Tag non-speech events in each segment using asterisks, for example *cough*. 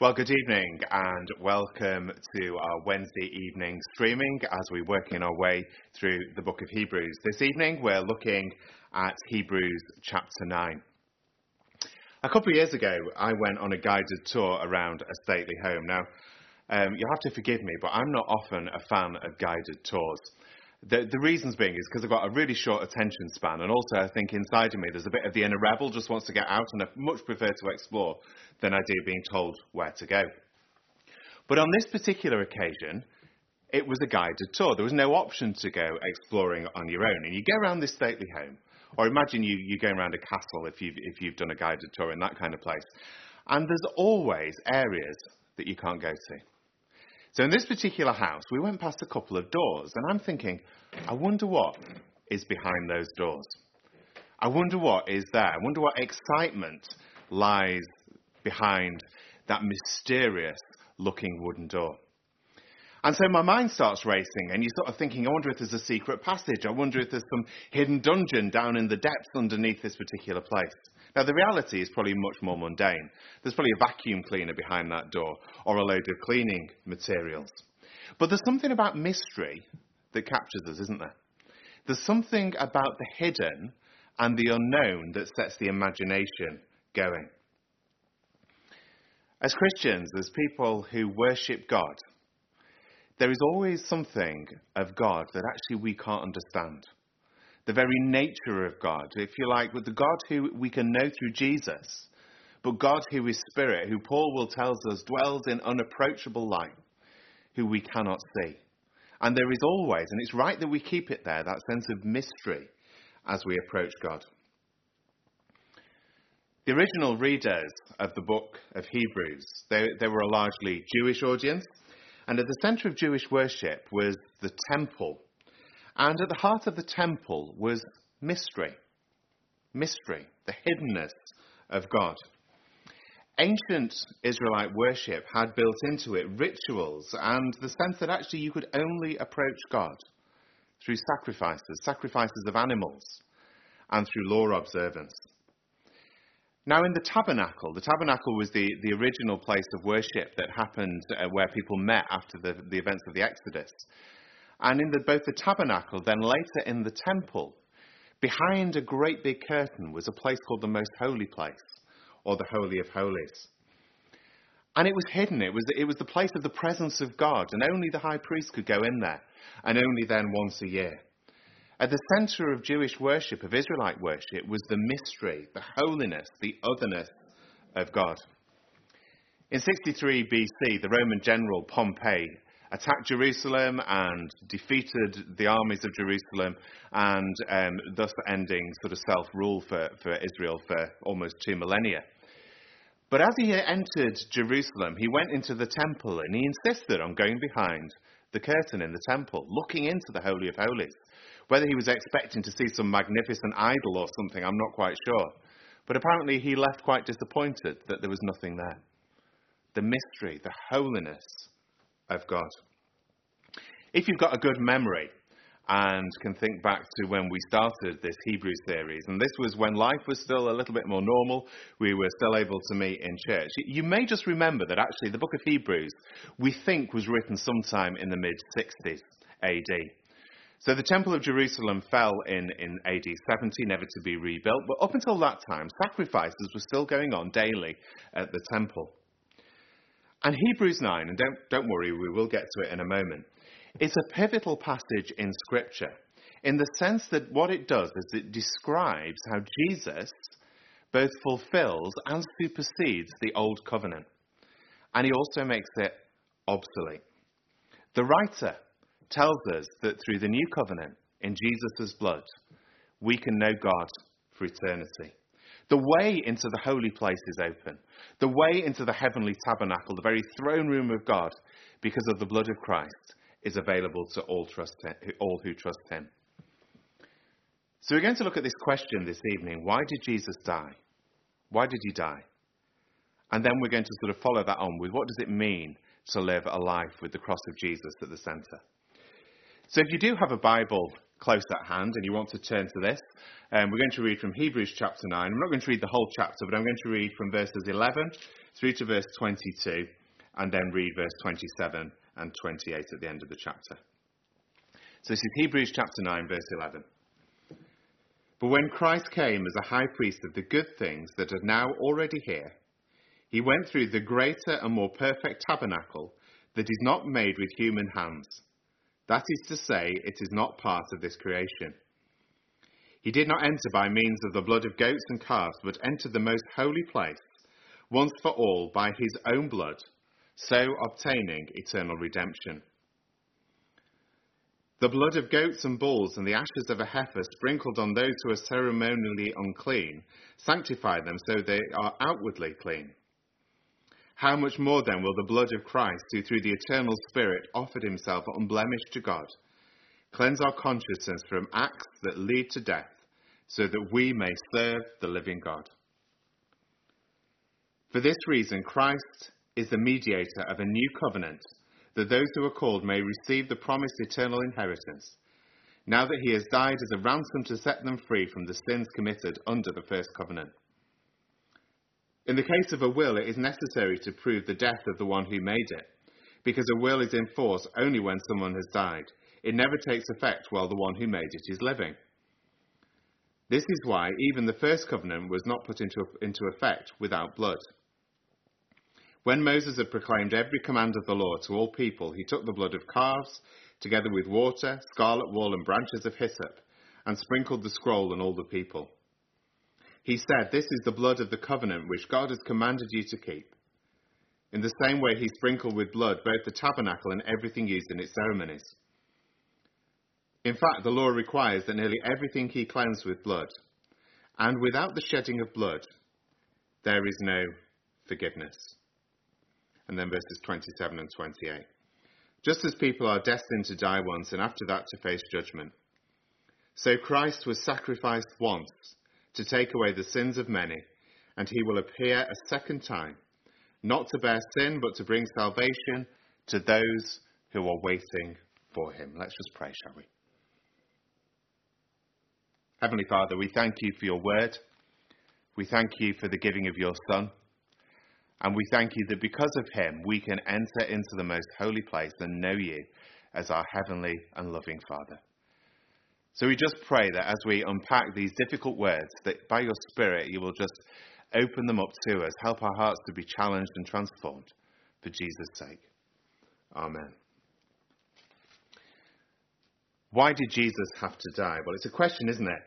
Well, good evening and welcome to our Wednesday evening streaming as we work in our way through the book of Hebrews. This evening we're looking at Hebrews chapter 9. A couple of years ago, I went on a guided tour around a stately home. Now, um, you'll have to forgive me, but I'm not often a fan of guided tours. The, the reasons being is because I've got a really short attention span, and also I think inside of me there's a bit of the inner rebel just wants to get out, and I much prefer to explore than I do being told where to go. But on this particular occasion, it was a guided tour. There was no option to go exploring on your own. And you go around this stately home, or imagine you, you going around a castle if you've, if you've done a guided tour in that kind of place. And there's always areas that you can't go to. So in this particular house, we went past a couple of doors, and I'm thinking, I wonder what is behind those doors. I wonder what is there. I wonder what excitement lies behind that mysterious looking wooden door. And so my mind starts racing, and you're sort of thinking, I wonder if there's a secret passage. I wonder if there's some hidden dungeon down in the depths underneath this particular place. Now, the reality is probably much more mundane. There's probably a vacuum cleaner behind that door, or a load of cleaning materials. But there's something about mystery that captures us, isn't there? There's something about the hidden and the unknown that sets the imagination going. As Christians, as people who worship God, there is always something of God that actually we can't understand. The very nature of God, if you like, with the God who we can know through Jesus, but God who is spirit, who Paul will tells us dwells in unapproachable light, who we cannot see. And there is always, and it's right that we keep it there, that sense of mystery as we approach God. The original readers of the book of Hebrews, they, they were a largely Jewish audience, and at the centre of Jewish worship was the temple. And at the heart of the temple was mystery. Mystery, the hiddenness of God. Ancient Israelite worship had built into it rituals and the sense that actually you could only approach God through sacrifices, sacrifices of animals, and through law observance. Now, in the tabernacle, the tabernacle was the, the original place of worship that happened uh, where people met after the, the events of the Exodus. And in the, both the tabernacle, then later in the temple, behind a great big curtain was a place called the Most Holy Place, or the Holy of Holies. And it was hidden. It was, it was the place of the presence of God, and only the high priest could go in there, and only then once a year. At the center of Jewish worship, of Israelite worship, was the mystery, the holiness, the otherness of God. In 63 BC, the Roman general Pompey attacked Jerusalem and defeated the armies of Jerusalem, and um, thus ending sort of self rule for, for Israel for almost two millennia. But as he entered Jerusalem, he went into the temple and he insisted on going behind the curtain in the temple, looking into the Holy of Holies. Whether he was expecting to see some magnificent idol or something, I'm not quite sure. But apparently he left quite disappointed that there was nothing there. The mystery, the holiness of God. If you've got a good memory and can think back to when we started this Hebrew series, and this was when life was still a little bit more normal, we were still able to meet in church, you may just remember that actually the book of Hebrews we think was written sometime in the mid 60s AD. So the Temple of Jerusalem fell in, in AD 70, never to be rebuilt. But up until that time, sacrifices were still going on daily at the temple. And Hebrews 9, and don't, don't worry, we will get to it in a moment, it's a pivotal passage in Scripture in the sense that what it does is it describes how Jesus both fulfills and supersedes the old covenant. And he also makes it obsolete. The writer tells us that through the new covenant in Jesus' blood, we can know God for eternity. The way into the holy place is open. The way into the heavenly tabernacle, the very throne room of God, because of the blood of Christ, is available to all, trust all who trust him. So we're going to look at this question this evening. Why did Jesus die? Why did he die? And then we're going to sort of follow that on with what does it mean to live a life with the cross of Jesus at the centre? So if you do have a Bible close at hand and you want to turn to this, um, we're going to read from Hebrews chapter 9. I'm not going to read the whole chapter, but I'm going to read from verses 11 through to verse 22, and then read verse 27 and 28 at the end of the chapter. So this is Hebrews chapter 9, verse 11. But when Christ came as a high priest of the good things that are now already here, he went through the greater and more perfect tabernacle that is not made with human hands. That is to say, it is not part of this creation. He did not enter by means of the blood of goats and calves, but entered the most holy place, once for all, by his own blood, so obtaining eternal redemption. The blood of goats and bulls and the ashes of a heifer sprinkled on those who are ceremonially unclean sanctify them so they are outwardly clean. How much more then will the blood of Christ, who through the eternal Spirit offered himself unblemished to God, cleanse our consciousness from acts that lead to death, so that we may serve the living God? For this reason, Christ is the mediator of a new covenant, that those who are called may receive the promised eternal inheritance, now that he has died as a ransom to set them free from the sins committed under the first covenant. In the case of a will, it is necessary to prove the death of the one who made it, because a will is in force only when someone has died. It never takes effect while the one who made it is living. This is why even the first covenant was not put into, into effect without blood. When Moses had proclaimed every command of the law to all people, he took the blood of calves, together with water, scarlet wool, and branches of hyssop, and sprinkled the scroll on all the people. He said, This is the blood of the covenant which God has commanded you to keep. In the same way, he sprinkled with blood both the tabernacle and everything used in its ceremonies. In fact, the law requires that nearly everything he cleansed with blood. And without the shedding of blood, there is no forgiveness. And then verses 27 and 28. Just as people are destined to die once and after that to face judgment, so Christ was sacrificed once to take away the sins of many, and he will appear a second time, not to bear sin, but to bring salvation to those who are waiting for him. Let's just pray, shall we? Heavenly Father, we thank you for your word. We thank you for the giving of your Son. And we thank you that because of him, we can enter into the most holy place and know you as our heavenly and loving Father. So we just pray that as we unpack these difficult words, that by your Spirit you will just open them up to us, help our hearts to be challenged and transformed for Jesus' sake. Amen. Why did Jesus have to die? Well, it's a question, isn't it?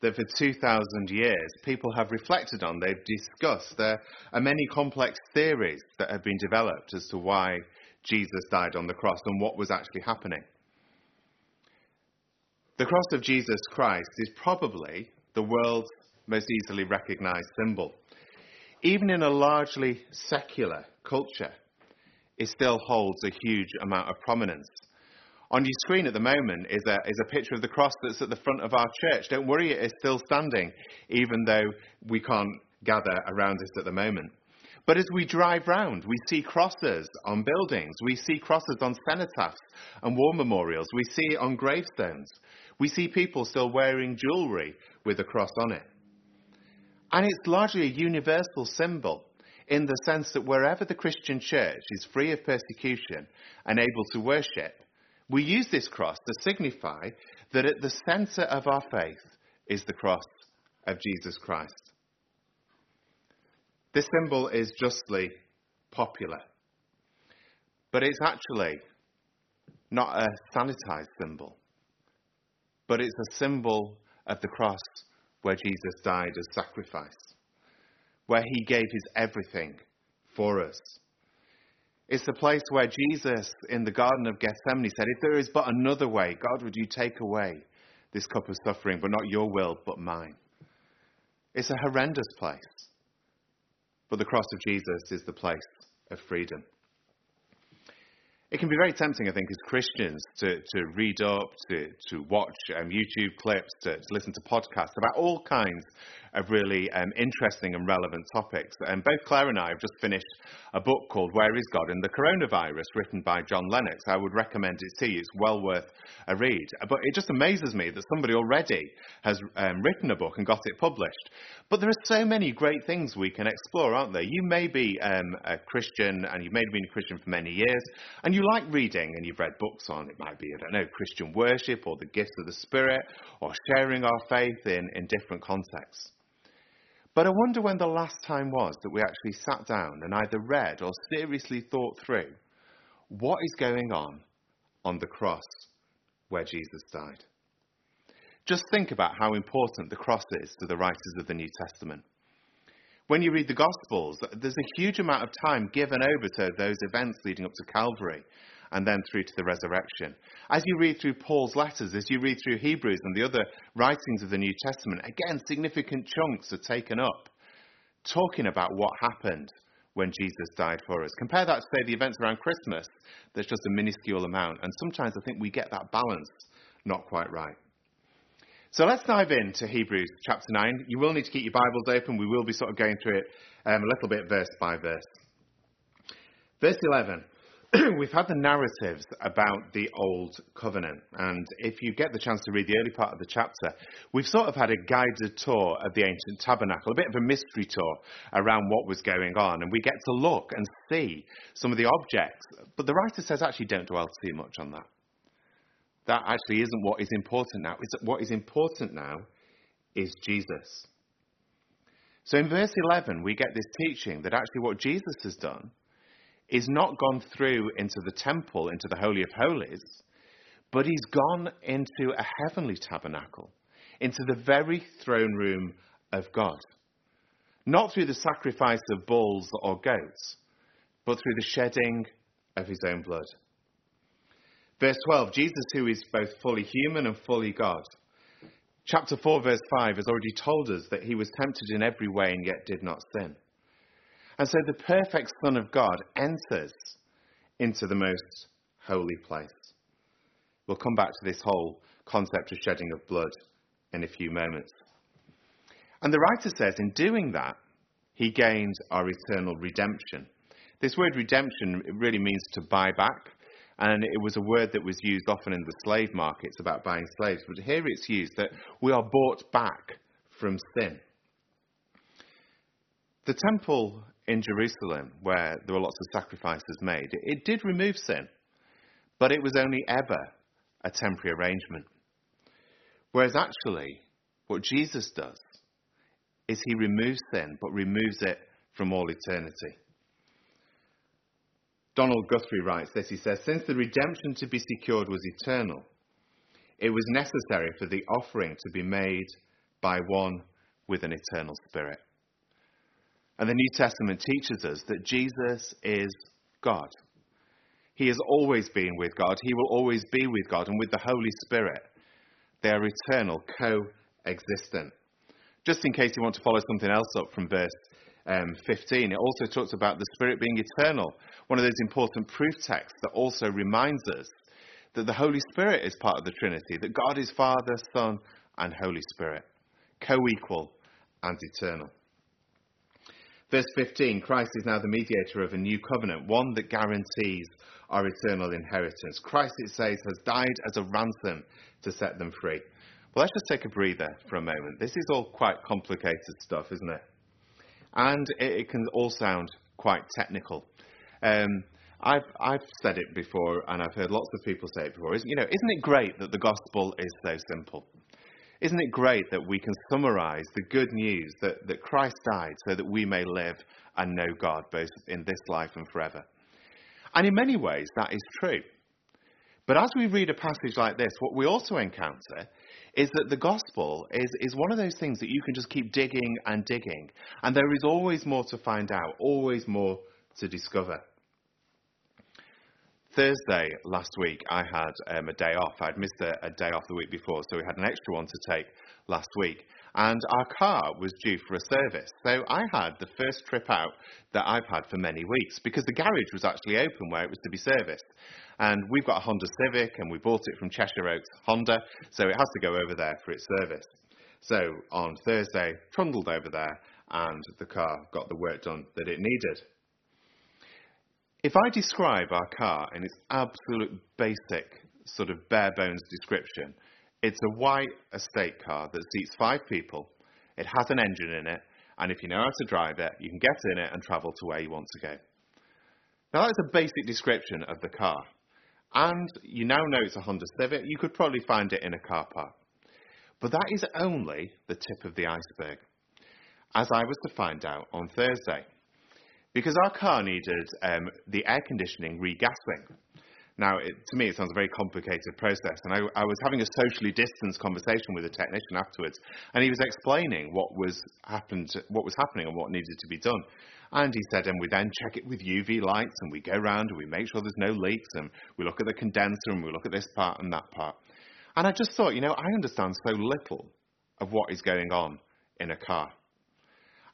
That for 2,000 years people have reflected on, they've discussed. There are many complex theories that have been developed as to why Jesus died on the cross and what was actually happening. The cross of Jesus Christ is probably the world's most easily recognized symbol. Even in a largely secular culture, it still holds a huge amount of prominence. On your screen at the moment is a, is a picture of the cross that's at the front of our church. Don't worry, it is still standing, even though we can't gather around it at the moment. But as we drive round, we see crosses on buildings, we see crosses on cenotaphs and war memorials, we see it on gravestones. We see people still wearing jewellery with a cross on it. And it's largely a universal symbol in the sense that wherever the Christian church is free of persecution and able to worship, we use this cross to signify that at the centre of our faith is the cross of Jesus Christ. This symbol is justly popular, but it's actually not a sanitized symbol but it's a symbol of the cross where Jesus died as sacrifice, where he gave his everything for us. It's the place where Jesus in the Garden of Gethsemane said, If there is but another way, God, would you take away this cup of suffering, but not your will, but mine? It's a horrendous place. But the cross of Jesus is the place of freedom. It can be very tempting, I think, as Christians to, to read up, to, to watch um, YouTube clips, to, to, listen to podcasts about all kinds of really um, interesting and relevant topics. And both Claire and I have just finished a book called Where is God in the Coronavirus, written by John Lennox. I would recommend it to you. It's well worth a read. But it just amazes me that somebody already has um, written a book and got it published. But there are so many great things we can explore, aren't there? You may be um, a Christian and you've maybe been a Christian for many years and you like reading and you've read books on, it might be, I don't know, Christian worship or the gifts of the Spirit or sharing our faith in, in different contexts. But I wonder when the last time was that we actually sat down and either read or seriously thought through what is going on on the cross where Jesus died. Just think about how important the cross is to the writers of the New Testament. When you read the Gospels, there's a huge amount of time given over to those events leading up to Calvary and then through to the resurrection. As you read through Paul's letters, as you read through Hebrews and the other writings of the New Testament, again, significant chunks are taken up talking about what happened when Jesus died for us. Compare that to, say, the events around Christmas, there's just a minuscule amount. And sometimes I think we get that balance not quite right. So let's dive into Hebrews chapter 9. You will need to keep your Bibles open. We will be sort of going through it um, a little bit verse by verse. Verse 11. *clears throat* We've had the narratives about the Old Covenant, and if you get the chance to read the early part of the chapter, we've sort of had a guided tour of the ancient tabernacle, a bit of a mystery tour around what was going on, and we get to look and see some of the objects. But the writer says actually don't dwell too much on that. That actually isn't what is important now. It's, what is important now is Jesus. So in verse 11, we get this teaching that actually what Jesus has done is not gone through into the temple, into the Holy of Holies, but he's gone into a heavenly tabernacle, into the very throne room of God. Not through the sacrifice of bulls or goats, but through the shedding of his own blood. Verse 12 Jesus, who is both fully human and fully God. Chapter 4, verse 5 has already told us that he was tempted in every way and yet did not sin. And so the perfect Son of God enters into the most holy place. We'll come back to this whole concept of shedding of blood in a few moments. And the writer says, in doing that, he gains our eternal redemption. This word redemption really means to buy back. And it was a word that was used often in the slave markets about buying slaves. But here it's used that we are bought back from sin. The temple in Jerusalem, where there were lots of sacrifices made, it did remove sin, but it was only ever a temporary arrangement. Whereas actually, what Jesus does is he removes sin, but removes it from all eternity. Donald Guthrie writes this. He says, Since the redemption to be secured was eternal, it was necessary for the offering to be made by one with an eternal spirit. And the New Testament teaches us that Jesus is God. He has always been with God. He will always be with God and with the Holy Spirit. They are eternal, co-existent. Just in case you want to follow something else up from verse um, 15, it also talks about the Spirit being eternal. One of those important proof texts that also reminds us that the Holy Spirit is part of the Trinity, that God is Father, Son, and Holy Spirit, co equal and eternal. Verse 15 Christ is now the mediator of a new covenant, one that guarantees our eternal inheritance. Christ, it says, has died as a ransom to set them free. Well, let's just take a breather for a moment. This is all quite complicated stuff, isn't it? And it, it can all sound quite technical. Um, I've, I've said it before, and I've heard lots of people say it before. Isn't, you know, isn't it great that the gospel is so simple? Isn't it great that we can summarize the good news that, that Christ died so that we may live and know God both in this life and forever? And in many ways, that is true. But as we read a passage like this, what we also encounter is that the gospel is, is one of those things that you can just keep digging and digging. And there is always more to find out, always more to discover. Thursday last week, I had um, a day off. I'd missed a, a, day off the week before, so we had an extra one to take last week. And our car was due for a service. So I had the first trip out that I've had for many weeks because the garage was actually open where it was to be serviced. And we've got a Honda Civic and we bought it from Cheshire Oaks Honda, so it has to go over there for its service. So on Thursday, trundled over there, and the car got the work done that it needed. If I describe our car in its absolute basic, sort of bare bones description, it's a white estate car that seats five people. It has an engine in it, and if you know how to drive it, you can get in it and travel to where you want to go. Now, that's a basic description of the car. And you now know it's a Honda Civic. You could probably find it in a car park. But that is only the tip of the iceberg, as I was to find out on Thursday. Because our car needed um, the air conditioning regassing. Now, it, to me, it sounds a very complicated process, and I, I, was having a socially distanced conversation with a technician afterwards, and he was explaining what was happened, what was happening, and what needed to be done. And he said, and we then check it with UV lights, and we go around and we make sure there's no leaks, and we look at the condenser, and we look at this part and that part. And I just thought, you know, I understand so little of what is going on in a car.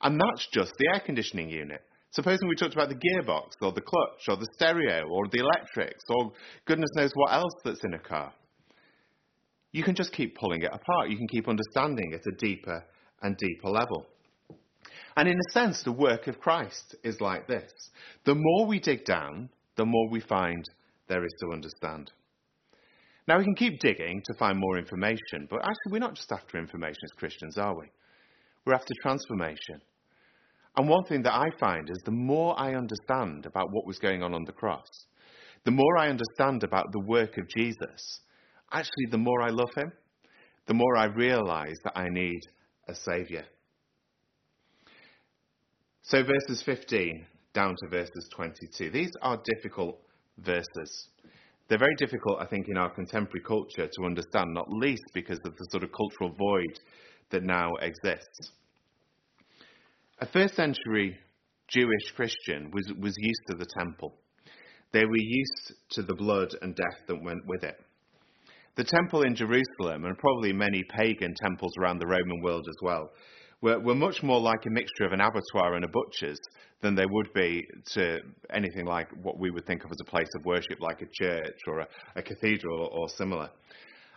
And that's just the air conditioning unit. Supposing we talked about the gearbox or the clutch or the stereo or the electrics or goodness knows what else that's in a car. You can just keep pulling it apart. You can keep understanding at a deeper and deeper level. And in a sense, the work of Christ is like this. The more we dig down, the more we find there is to understand. Now, we can keep digging to find more information, but actually, we're not just after information as Christians, are we? We're after transformation. And one thing that I find is the more I understand about what was going on on the cross, the more I understand about the work of Jesus, actually, the more I love him, the more I realize that I need a Saviour. So, verses 15 down to verses 22. These are difficult verses. They're very difficult, I think, in our contemporary culture to understand, not least because of the sort of cultural void that now exists. A first century Jewish Christian was, was used to the temple. They were used to the blood and death that went with it. The temple in Jerusalem, and probably many pagan temples around the Roman world as well, were, were much more like a mixture of an abattoir and a butcher's than they would be to anything like what we would think of as a place of worship, like a church or a, a cathedral or, or similar.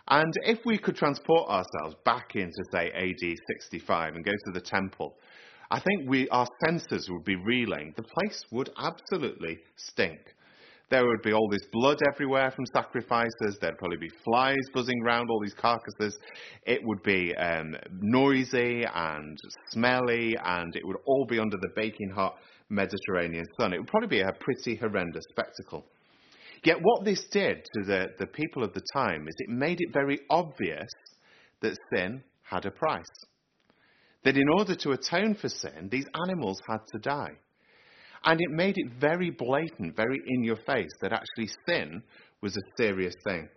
And if we could transport ourselves back into, say, AD 65 and go to the temple, I think we, our senses would be reeling. The place would absolutely stink. There would be all this blood everywhere from sacrifices. There'd probably be flies buzzing around all these carcasses. It would be um, noisy and smelly, and it would all be under the baking hot Mediterranean sun. It would probably be a pretty horrendous spectacle. Yet, what this did to the, the people of the time is it made it very obvious that sin had a price that in order to atone for sin, these animals had to die. And it made it very blatant, very in your face, that actually sin was a serious thing.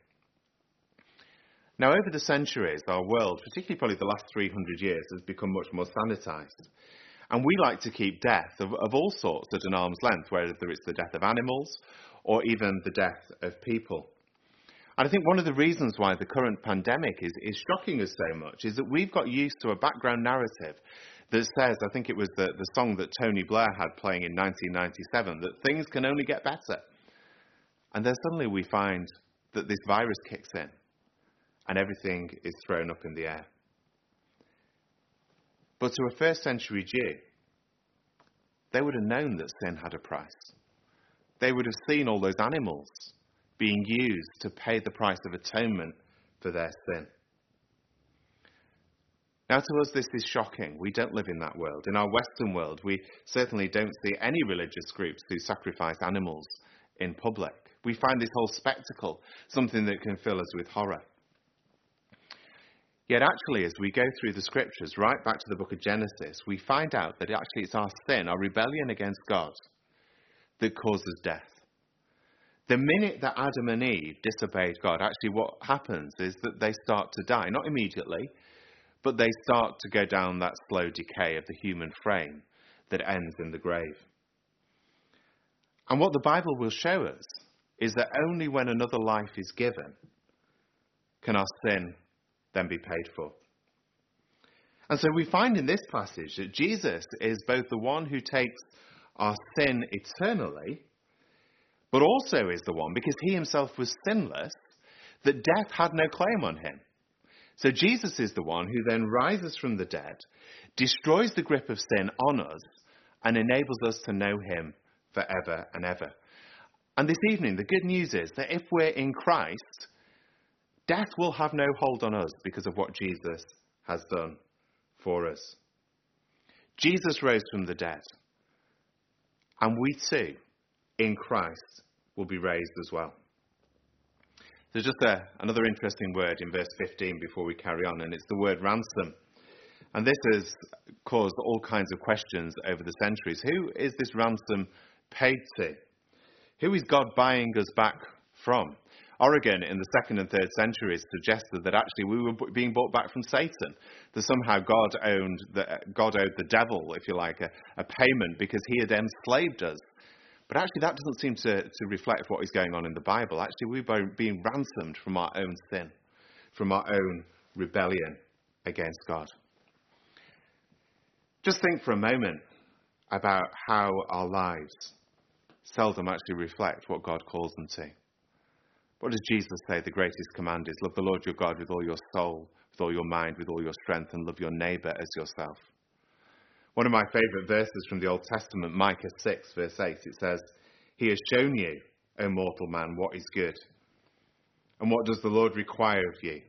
Now, over the centuries, our world, particularly probably the last 300 years, has become much more sanitized. And we like to keep death of, of all sorts at an arm's length, whether it's the death of animals or even the death of people. And I think one of the reasons why the current pandemic is, is shocking us so much is that we've got used to a background narrative that says, I think it was the, the song that Tony Blair had playing in 1997, that things can only get better. And then suddenly we find that this virus kicks in and everything is thrown up in the air. But to a first century Jew, they would have known that sin had a price. They would have seen all those animals being used to pay the price of atonement for their sin. Now, to us, this is shocking. We don't live in that world. In our Western world, we certainly don't see any religious groups who sacrifice animals in public. We find this whole spectacle something that can fill us with horror. Yet, actually, as we go through the scriptures, right back to the book of Genesis, we find out that actually it's our sin, our rebellion against God, that causes death. The minute that Adam and Eve disobeyed God, actually what happens is that they start to die. Not immediately, but they start to go down that slow decay of the human frame that ends in the grave. And what the Bible will show us is that only when another life is given can our sin then be paid for. And so we find in this passage that Jesus is both the one who takes our sin eternally but also is the one, because he himself was sinless, that death had no claim on him. So Jesus is the one who then rises from the dead, destroys the grip of sin on us, and enables us to know him forever and ever. And this evening, the good news is that if we're in Christ, death will have no hold on us because of what Jesus has done for us. Jesus rose from the dead, and we too, in Christ, will be raised as well. There's just a, another interesting word in verse 15 before we carry on, and it's the word ransom. And this has caused all kinds of questions over the centuries. Who is this ransom paid to? Who is God buying us back from? Origen in the second and third centuries suggested that actually we were being bought back from Satan. That somehow God owned the, God owed the devil, if you like, a, a payment because he had enslaved us. But actually, that doesn't seem to, to reflect what is going on in the Bible. Actually, we're being ransomed from our own sin, from our own rebellion against God. Just think for a moment about how our lives seldom actually reflect what God calls them to. What does Jesus say the greatest command is? Love the Lord your God with all your soul, with all your mind, with all your strength, and love your neighbour as yourself. One of my favourite verses from the Old Testament, Micah 6, verse 8, it says, He has shown you, O mortal man, what is good. And what does the Lord require of you?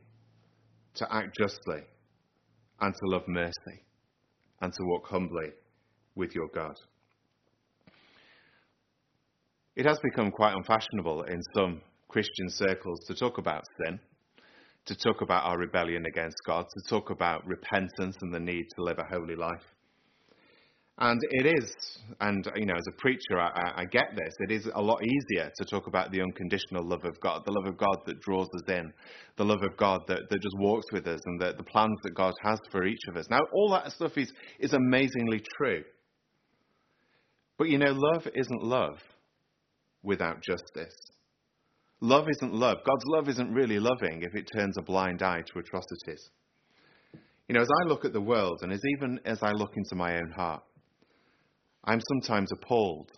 To act justly, and to love mercy, and to walk humbly with your God. It has become quite unfashionable in some Christian circles to talk about sin, to talk about our rebellion against God, to talk about repentance and the need to live a holy life. And it is, and you know, as a preacher, I, I, get this. It is a lot easier to talk about the unconditional love of God, the love of God that draws us in, the love of God that, that just walks with us, and the, the plans that God has for each of us. Now, all that stuff is, is amazingly true. But you know, love isn't love without justice. Love isn't love. God's love isn't really loving if it turns a blind eye to atrocities. You know, as I look at the world, and as even as I look into my own heart, I'm sometimes appalled,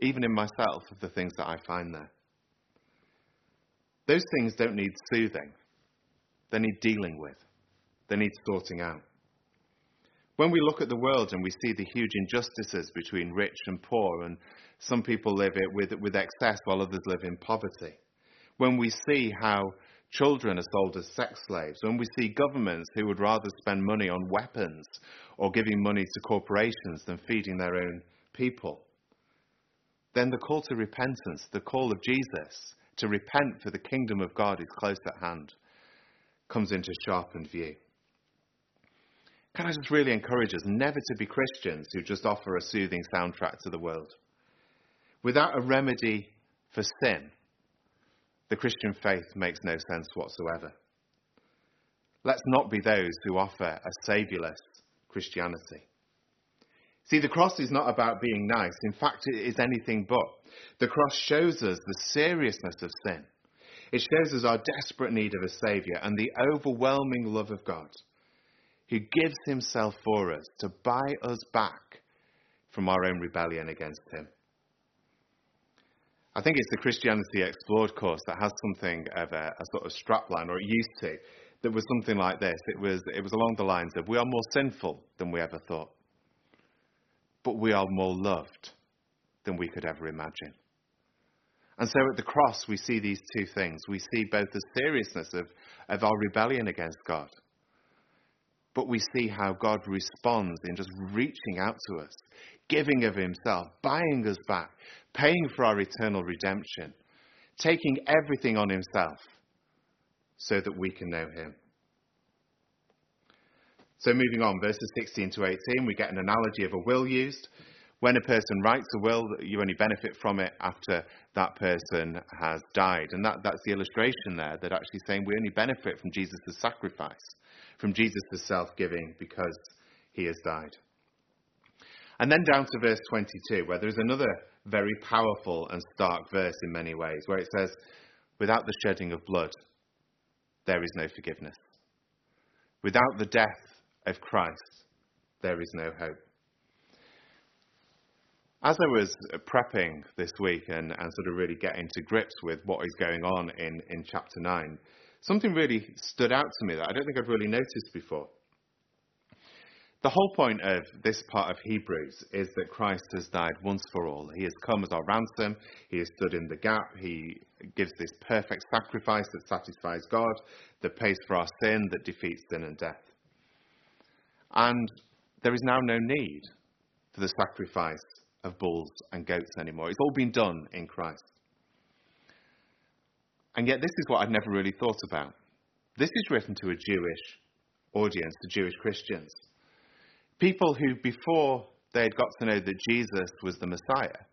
even in myself, of the things that I find there. Those things don't need soothing, they need dealing with, they need sorting out. When we look at the world and we see the huge injustices between rich and poor, and some people live it with, with excess while others live in poverty, when we see how children are sold as sex slaves, when we see governments who would rather spend money on weapons or giving money to corporations than feeding their own people, then the call to repentance, the call of Jesus to repent for the kingdom of God is close at hand, comes into sharpened view. Can I just really encourage us never to be Christians who just offer a soothing soundtrack to the world? Without a remedy for sin, the Christian faith makes no sense whatsoever. Let's not be those who offer a saviourless Christianity. See, the cross is not about being nice. In fact, it is anything but. The cross shows us the seriousness of sin. It shows us our desperate need of a Saviour and the overwhelming love of God, who gives Himself for us to buy us back from our own rebellion against Him. I think it's the Christianity Explored course that has something of a, a sort of strapline, or it used to, that was something like this. It was, it was along the lines of, We are more sinful than we ever thought, but we are more loved than we could ever imagine. And so at the cross, we see these two things. We see both the seriousness of, of our rebellion against God, but we see how God responds in just reaching out to us, giving of Himself, buying us back, paying for our eternal redemption, taking everything on himself so that we can know him. So, moving on, verses 16 to 18, we get an analogy of a will used. When a person writes a will, you only benefit from it after that person has died. And that, that's the illustration there that actually saying we only benefit from Jesus' sacrifice, from Jesus' self giving because he has died. And then down to verse 22, where there's another very powerful and stark verse in many ways, where it says, Without the shedding of blood, there is no forgiveness. Without the death of Christ, there is no hope. As I was prepping this week and, and sort of really getting to grips with what is going on in, in chapter 9, something really stood out to me that I don't think I'd really noticed before. The whole point of this part of Hebrews is that Christ has died once for all. He has come as our ransom. He has stood in the gap. He gives this perfect sacrifice that satisfies God, that pays for our sin, that defeats sin and death. And there is now no need for the sacrifice of bulls and goats anymore. It's all been done in Christ. And yet, this is what I'd never really thought about. This is written to a Jewish audience, to Jewish Christians. People who, before they had got to know that Jesus was the Messiah,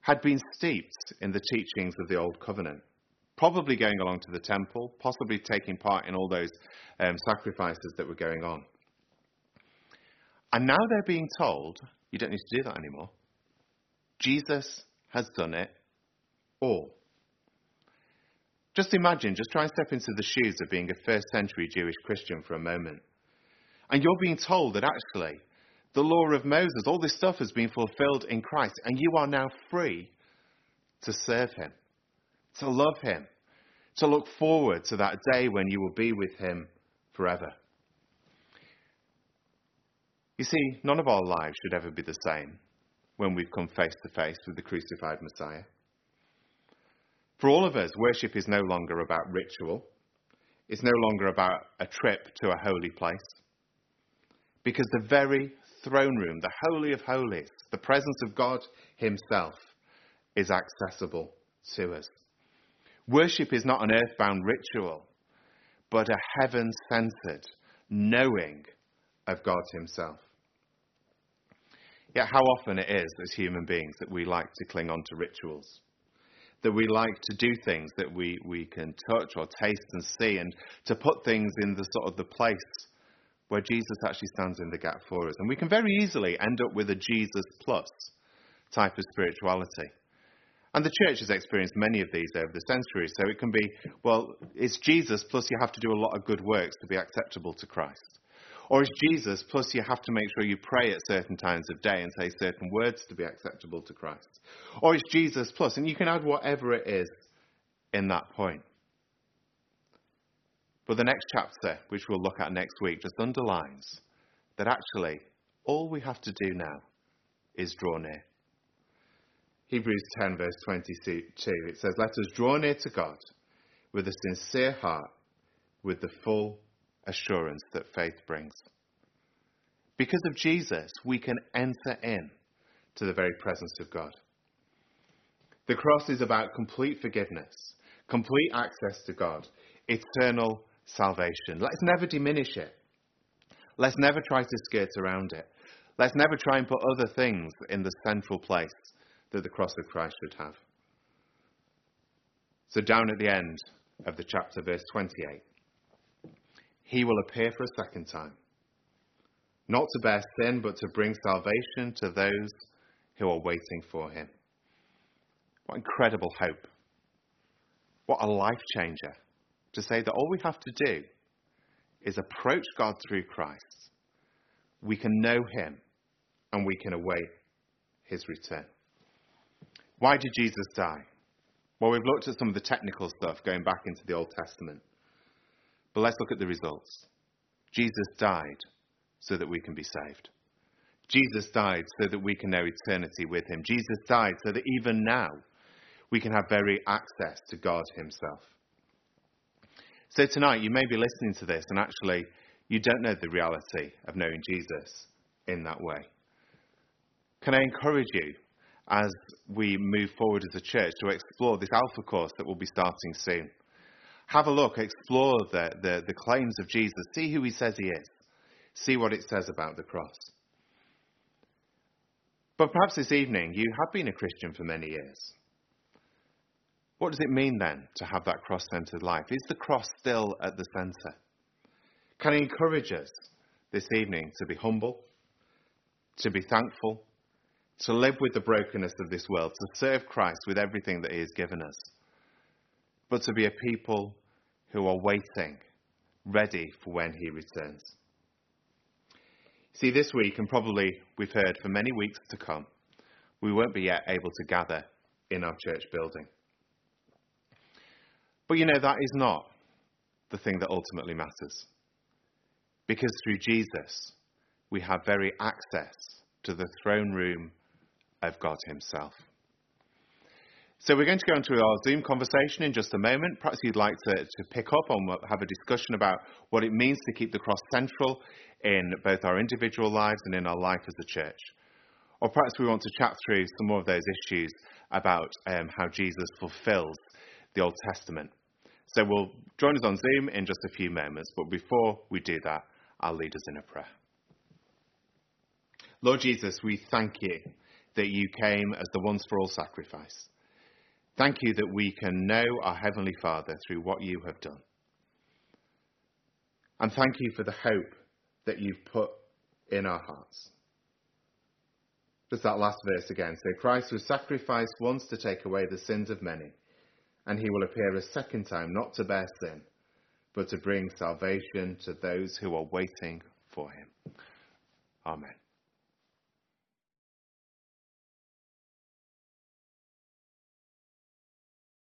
had been steeped in the teachings of the Old Covenant, probably going along to the temple, possibly taking part in all those um, sacrifices that were going on. And now they're being told, you don't need to do that anymore. Jesus has done it all. Just imagine, just try and step into the shoes of being a first century Jewish Christian for a moment. And you're being told that actually the law of Moses, all this stuff has been fulfilled in Christ, and you are now free to serve him, to love him, to look forward to that day when you will be with him forever. You see, none of our lives should ever be the same when we've come face to face with the crucified Messiah. For all of us, worship is no longer about ritual. It's no longer about a trip to a holy place. Because the very throne room, the Holy of Holies, the presence of God Himself, is accessible to us. Worship is not an earthbound ritual, but a heaven centered knowing of God Himself. Yet, how often it is as human beings that we like to cling on to rituals, that we like to do things that we, we can touch or taste and see, and to put things in the sort of the place where Jesus actually stands in the gap for us. And we can very easily end up with a Jesus plus type of spirituality. And the church has experienced many of these over the centuries. So it can be, well, it's Jesus plus you have to do a lot of good works to be acceptable to Christ. Or is Jesus plus you have to make sure you pray at certain times of day and say certain words to be acceptable to Christ. Or it's Jesus plus, and you can add whatever it is in that point. But the next chapter, which we'll look at next week, just underlines that actually all we have to do now is draw near. Hebrews 10, verse 22, it says, Let us draw near to God with a sincere heart, with the full assurance that faith brings. Because of Jesus, we can enter in to the very presence of God. The cross is about complete forgiveness, complete access to God, eternal salvation. Let's never diminish it. Let's never try to skirt around it. Let's never try and put other things in the central place that the cross of Christ should have. So, down at the end of the chapter, verse 28, he will appear for a second time, not to bear sin, but to bring salvation to those who are waiting for him. What incredible hope! What a life changer to say that all we have to do is approach God through Christ. We can know Him and we can await His return. Why did Jesus die? Well, we've looked at some of the technical stuff going back into the Old Testament. But let's look at the results. Jesus died so that we can be saved. Jesus died so that we can know eternity with Him. Jesus died so that even now we can have very access to God Himself. So tonight, you may be listening to this and actually you don't know the reality of knowing Jesus in that way. Can I encourage you as we move forward as a church to explore this Alpha course that will be starting soon? Have a look, explore the, the, the claims of Jesus, see who he says he is, see what it says about the cross. But perhaps this evening you have been a Christian for many years. What does it mean then to have that cross centered life? Is the cross still at the center? Can I encourage us this evening to be humble, to be thankful, to live with the brokenness of this world, to serve Christ with everything that He has given us, but to be a people who are waiting, ready for when He returns? See, this week, and probably we've heard for many weeks to come, we won't be yet able to gather in our church building. But you know, that is not the thing that ultimately matters. Because through Jesus, we have very access to the throne room of God Himself. So we're going to go into our Zoom conversation in just a moment. Perhaps you'd like to, to pick up on have a discussion about what it means to keep the cross central in both our individual lives and in our life as a church. Or perhaps we want to chat through some more of those issues about um, how Jesus fulfills the Old Testament. So we'll join us on Zoom in just a few moments, but before we do that, I'll lead us in a prayer. Lord Jesus, we thank you that you came as the once for all sacrifice. Thank you that we can know our Heavenly Father through what you have done. And thank you for the hope that you've put in our hearts. Just that last verse again. So Christ was sacrificed once to take away the sins of many, and he will appear a second time, not to bear sin, but to bring salvation to those who are waiting for him. Amen.